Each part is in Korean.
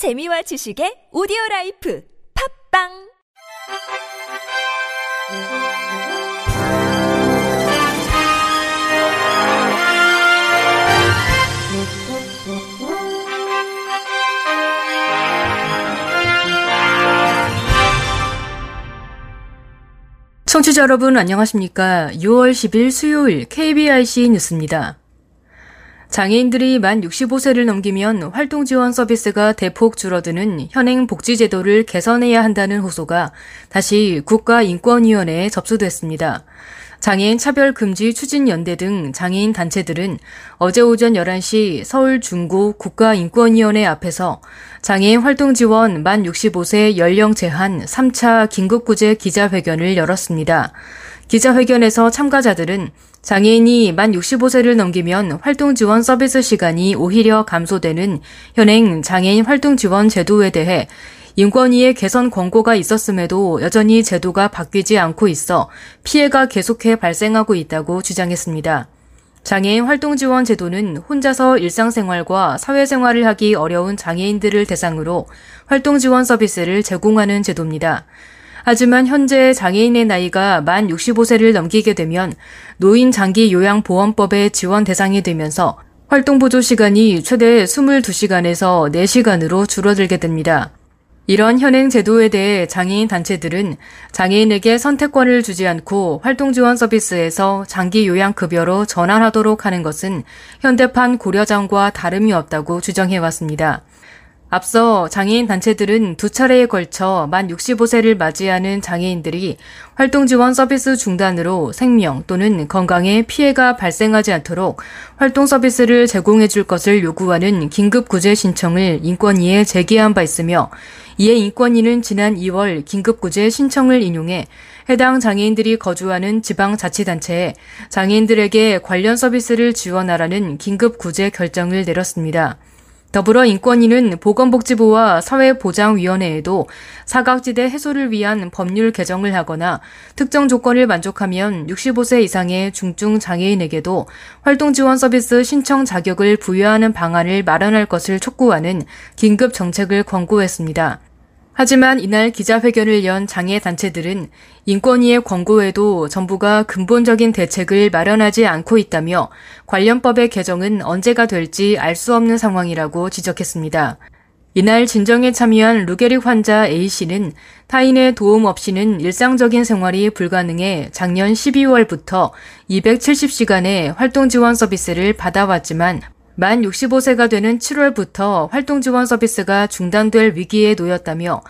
재미와 지식의 오디오 라이프 팝빵 청취자 여러분 안녕하십니까? 6월 10일 수요일 KBIC 뉴스입니다. 장애인들이 만 65세를 넘기면 활동 지원 서비스가 대폭 줄어드는 현행 복지 제도를 개선해야 한다는 호소가 다시 국가인권위원회에 접수됐습니다. 장애인 차별 금지 추진 연대 등 장애인 단체들은 어제 오전 11시 서울 중구 국가인권위원회 앞에서 장애인 활동 지원 만 65세 연령 제한 3차 긴급구제 기자회견을 열었습니다. 기자회견에서 참가자들은 장애인이 만 65세를 넘기면 활동 지원 서비스 시간이 오히려 감소되는 현행 장애인 활동 지원 제도에 대해 인권위의 개선 권고가 있었음에도 여전히 제도가 바뀌지 않고 있어 피해가 계속해 발생하고 있다고 주장했습니다. 장애인 활동 지원 제도는 혼자서 일상생활과 사회생활을 하기 어려운 장애인들을 대상으로 활동 지원 서비스를 제공하는 제도입니다. 하지만 현재 장애인의 나이가 만 65세를 넘기게 되면 노인 장기 요양 보험법의 지원 대상이 되면서 활동 보조 시간이 최대 22시간에서 4시간으로 줄어들게 됩니다. 이런 현행 제도에 대해 장애인 단체들은 장애인에게 선택권을 주지 않고 활동 지원 서비스에서 장기 요양 급여로 전환하도록 하는 것은 현대판 고려장과 다름이 없다고 주장해 왔습니다. 앞서 장애인 단체들은 두 차례에 걸쳐 만 65세를 맞이하는 장애인들이 활동 지원 서비스 중단으로 생명 또는 건강에 피해가 발생하지 않도록 활동 서비스를 제공해 줄 것을 요구하는 긴급 구제 신청을 인권위에 제기한 바 있으며 이에 인권위는 지난 2월 긴급 구제 신청을 인용해 해당 장애인들이 거주하는 지방자치단체에 장애인들에게 관련 서비스를 지원하라는 긴급 구제 결정을 내렸습니다. 더불어 인권위는 보건복지부와 사회보장위원회에도 사각지대 해소를 위한 법률 개정을 하거나 특정 조건을 만족하면 65세 이상의 중증 장애인에게도 활동 지원 서비스 신청 자격을 부여하는 방안을 마련할 것을 촉구하는 긴급 정책을 권고했습니다. 하지만 이날 기자회견을 연 장애 단체들은 인권위의 권고에도 정부가 근본적인 대책을 마련하지 않고 있다며 관련법의 개정은 언제가 될지 알 수 없는 상황이라고 지적했습니다. 이날 진정에 참여한 루게릭 환자 A씨는 타인의 도움 없이는 일상적인 생활이 불가능해 작년 12월부터 270시간의 활동 지원 서비스를 받아왔지만 만 65세가 되는 7월부터 활동 지원 서비스가 중단될 위기에 놓였다며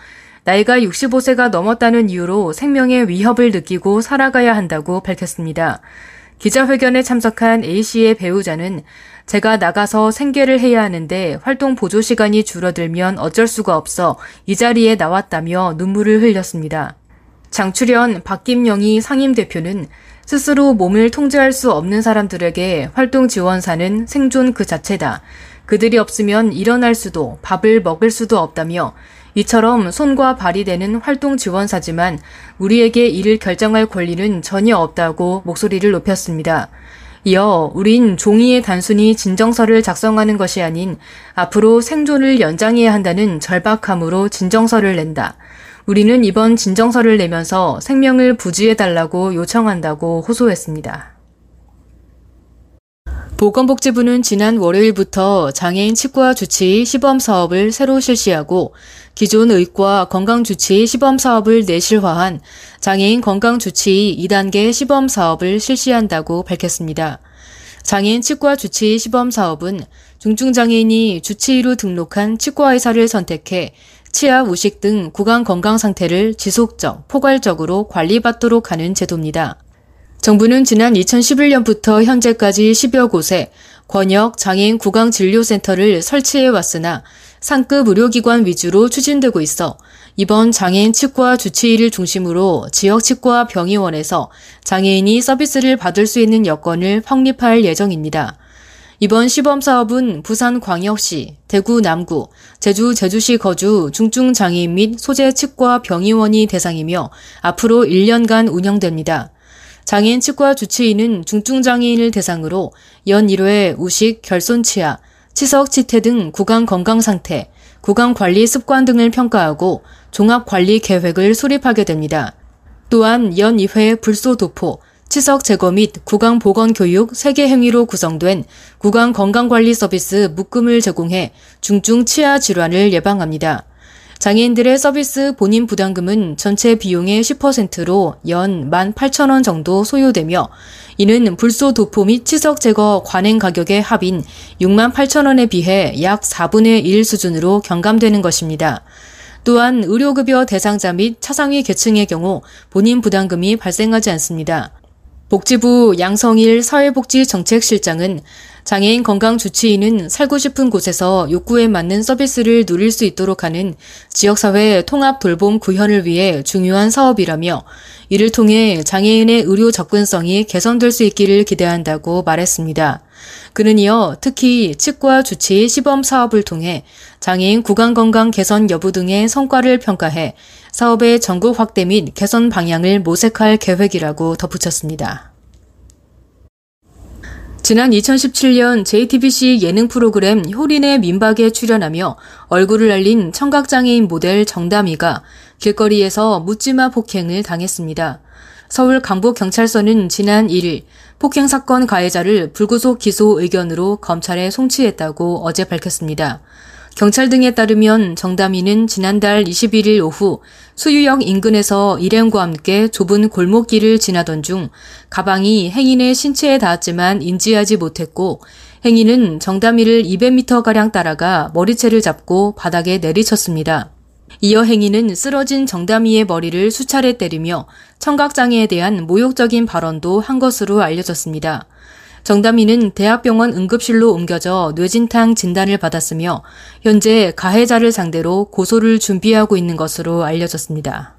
나이가 65세가 넘었다는 이유로 생명의 위협을 느끼고 살아가야 한다고 밝혔습니다. 기자회견에 참석한 A씨의 배우자는 제가 나가서 생계를 해야 하는데 활동 보조 시간이 줄어들면 어쩔 수가 없어 이 자리에 나왔다며 눈물을 흘렸습니다. 장출연 박김영희 상임대표는 스스로 몸을 통제할 수 없는 사람들에게 활동 지원사는 생존 그 자체다. 그들이 없으면 일어날 수도 밥을 먹을 수도 없다며 이처럼 손과 발이 되는 활동 지원사지만 우리에게 이를 결정할 권리는 전혀 없다고 목소리를 높였습니다. 이어 우린 종이에 단순히 진정서를 작성하는 것이 아닌 앞으로 생존을 연장해야 한다는 절박함으로 진정서를 낸다. 우리는 이번 진정서를 내면서 생명을 부지해달라고 요청한다고 호소했습니다. 보건복지부는 지난 월요일부터 장애인 치과 주치 시범 사업을 새로 실시하고 기존 의과 건강 주치 시범 사업을 내실화한 장애인 건강 주치 2단계 시범 사업을 실시한다고 밝혔습니다. 장애인 치과 주치 시범 사업은 중증장애인이 주치의로 등록한 치과 의사를 선택해 치아 우식 등 구강 건강 상태를 지속적, 포괄적으로 관리받도록 하는 제도입니다. 정부는 지난 2011년부터 현재까지 10여 곳에 권역 장애인 구강 진료센터를 설치해 왔으나 상급 의료기관 위주로 추진되고 있어 이번 장애인 치과 주치의를 중심으로 지역 치과 병의원에서 장애인이 서비스를 받을 수 있는 여건을 확립할 예정입니다. 이번 시범 사업은 부산 광역시, 대구 남구, 제주 제주시 거주 중증 장애인 및 소재 치과 병의원이 대상이며 앞으로 1년간 운영됩니다. 장애인 치과 주치의는 중증 장애인을 대상으로 연 1회 우식, 결손 치아, 치석, 치태 등 구강 건강 상태, 구강 관리 습관 등을 평가하고 종합 관리 계획을 수립하게 됩니다. 또한 연 2회 불소 도포, 치석 제거 및 구강 보건 교육 3개 행위로 구성된 구강 건강관리 서비스 묶음을 제공해 중증 치아 질환을 예방합니다. 장애인들의 서비스 본인 부담금은 전체 비용의 10%로 연 18,000원 정도 소요되며 이는 불소 도포 및 치석 제거 관행 가격의 합인 68,000원에 비해 약 4분의 1 수준으로 경감되는 것입니다. 또한 의료급여 대상자 및 차상위 계층의 경우 본인 부담금이 발생하지 않습니다. 복지부 양성일 사회복지정책실장은 장애인 건강 주치의는 살고 싶은 곳에서 욕구에 맞는 서비스를 누릴 수 있도록 하는 지역사회 통합 돌봄 구현을 위해 중요한 사업이라며 이를 통해 장애인의 의료 접근성이 개선될 수 있기를 기대한다고 말했습니다. 그는 이어 특히 치과 주치 시범 사업을 통해 장애인 구강 건강 개선 여부 등의 성과를 평가해 사업의 전국 확대 및 개선 방향을 모색할 계획이라고 덧붙였습니다. 지난 2017년 JTBC 예능 프로그램 효린의 민박에 출연하며 얼굴을 알린 청각장애인 모델 정다미가 길거리에서 묻지마 폭행을 당했습니다. 서울 강북경찰서는 지난 1일 폭행 사건 가해자를 불구속 기소 의견으로 검찰에 송치했다고 어제 밝혔습니다. 경찰 등에 따르면 정다미는 지난달 21일 오후 수유역 인근에서 일행과 함께 좁은 골목길을 지나던 중 가방이 행인의 신체에 닿았지만 인지하지 못했고 행인은 정다미를 200m가량 따라가 머리채를 잡고 바닥에 내리쳤습니다. 이어 행인은 쓰러진 정다미의 머리를 수차례 때리며 청각장애에 대한 모욕적인 발언도 한 것으로 알려졌습니다. 정다미는 대학병원 응급실로 옮겨져 뇌진탕 진단을 받았으며 현재 가해자를 상대로 고소를 준비하고 있는 것으로 알려졌습니다.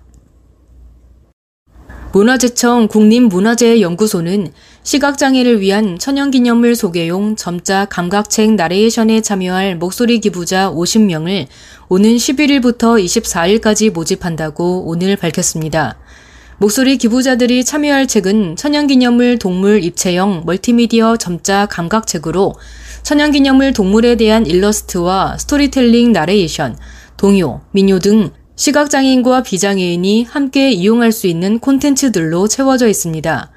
문화재청 국립문화재연구소는 시각장애를 위한 천연기념물 소개용 점자 감각책 나레이션에 참여할 목소리 기부자 50명을 오는 11일부터 24일까지 모집한다고 오늘 밝혔습니다. 목소리 기부자들이 참여할 책은 천연기념물 동물 입체형 멀티미디어 점자 감각책으로 천연기념물 동물에 대한 일러스트와 스토리텔링 나레이션, 동요, 민요 등 시각장애인과 비장애인이 함께 이용할 수 있는 콘텐츠들로 채워져 있습니다.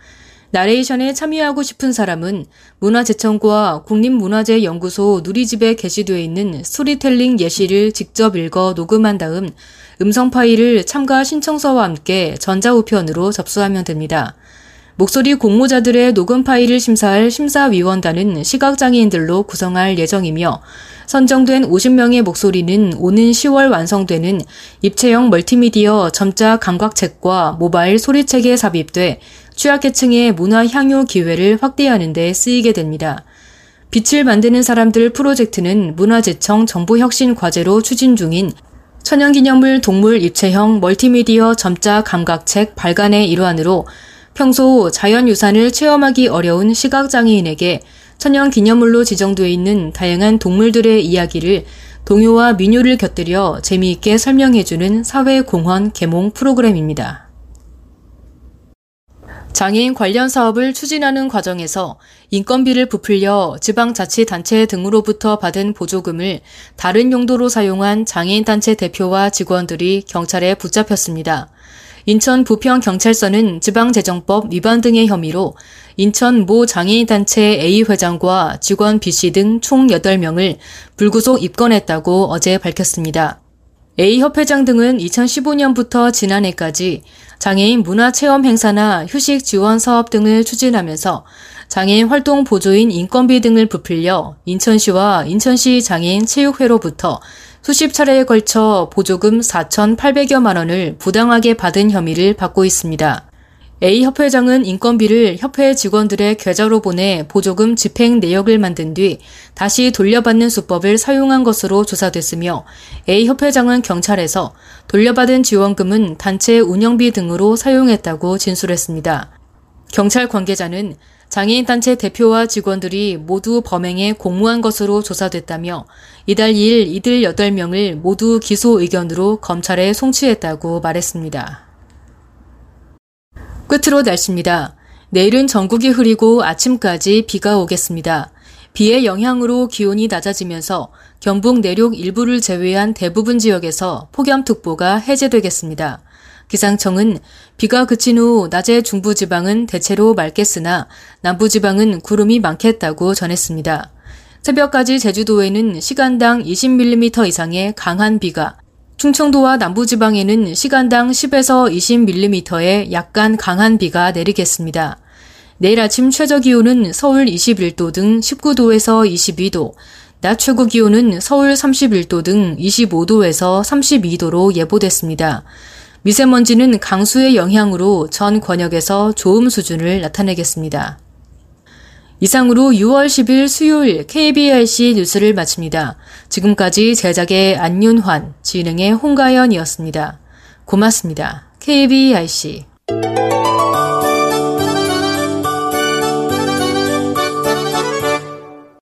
나레이션에 참여하고 싶은 사람은 문화재청과 국립문화재연구소 누리집에 게시되어 있는 스토리텔링 예시를 직접 읽어 녹음한 다음 음성 파일을 참가 신청서와 함께 전자우편으로 접수하면 됩니다. 목소리 공모자들의 녹음 파일을 심사할 심사위원단은 시각장애인들로 구성할 예정이며 선정된 50명의 목소리는 오는 10월 완성되는 입체형 멀티미디어 점자 감각책과 모바일 소리책에 삽입돼 취약계층의 문화 향유 기회를 확대하는 데 쓰이게 됩니다. 빛을 만드는 사람들 프로젝트는 문화재청 정보혁신 과제로 추진 중인 천연기념물 동물 입체형 멀티미디어 점자 감각책 발간의 일환으로 평소 자연유산을 체험하기 어려운 시각장애인에게 천연기념물로 지정되어 있는 다양한 동물들의 이야기를 동요와 민요를 곁들여 재미있게 설명해주는 사회공헌 개몽 프로그램입니다. 장애인 관련 사업을 추진하는 과정에서 인건비를 부풀려 지방자치단체 등으로부터 받은 보조금을 다른 용도로 사용한 장애인단체 대표와 직원들이 경찰에 붙잡혔습니다. 인천 부평경찰서는 지방재정법 위반 등의 혐의로 인천 모 장애인단체 A 회장과 직원 B씨 등 총 8명을 불구속 입건했다고 어제 밝혔습니다. A 협회장 등은 2015년부터 지난해까지 장애인 문화체험 행사나 휴식 지원 사업 등을 추진하면서 장애인 활동 보조인 인건비 등을 부풀려 인천시와 인천시 장애인 체육회로부터 수십 차례에 걸쳐 보조금 4,800여만 원을 부당하게 받은 혐의를 받고 있습니다. A 협회장은 인건비를 협회 직원들의 계좌로 보내 보조금 집행 내역을 만든 뒤 다시 돌려받는 수법을 사용한 것으로 조사됐으며 A 협회장은 경찰에서 돌려받은 지원금은 단체 운영비 등으로 사용했다고 진술했습니다. 경찰 관계자는 장애인 단체 대표와 직원들이 모두 범행에 공모한 것으로 조사됐다며 이달 2일 이들 8명을 모두 기소 의견으로 검찰에 송치했다고 말했습니다. 끝으로 날씨입니다. 내일은 전국이 흐리고 아침까지 비가 오겠습니다. 비의 영향으로 기온이 낮아지면서 경북 내륙 일부를 제외한 대부분 지역에서 폭염특보가 해제되겠습니다. 기상청은 비가 그친 후 낮에 중부지방은 대체로 맑겠으나 남부지방은 구름이 많겠다고 전했습니다. 새벽까지 제주도에는 시간당 20mm 이상의 강한 비가, 충청도와 남부지방에는 시간당 10에서 20mm의 약간 강한 비가 내리겠습니다. 내일 아침 최저 기온은 서울 21도 등 19도에서 22도, 낮 최고 기온은 서울 31도 등 25도에서 32도로 예보됐습니다. 미세먼지는 강수의 영향으로 전 권역에서 좋음 수준을 나타내겠습니다. 이상으로 6월 10일 수요일 KBRC 뉴스를 마칩니다. 지금까지 제작의 안윤환, 진행의 홍가연이었습니다. 고맙습니다. KBRC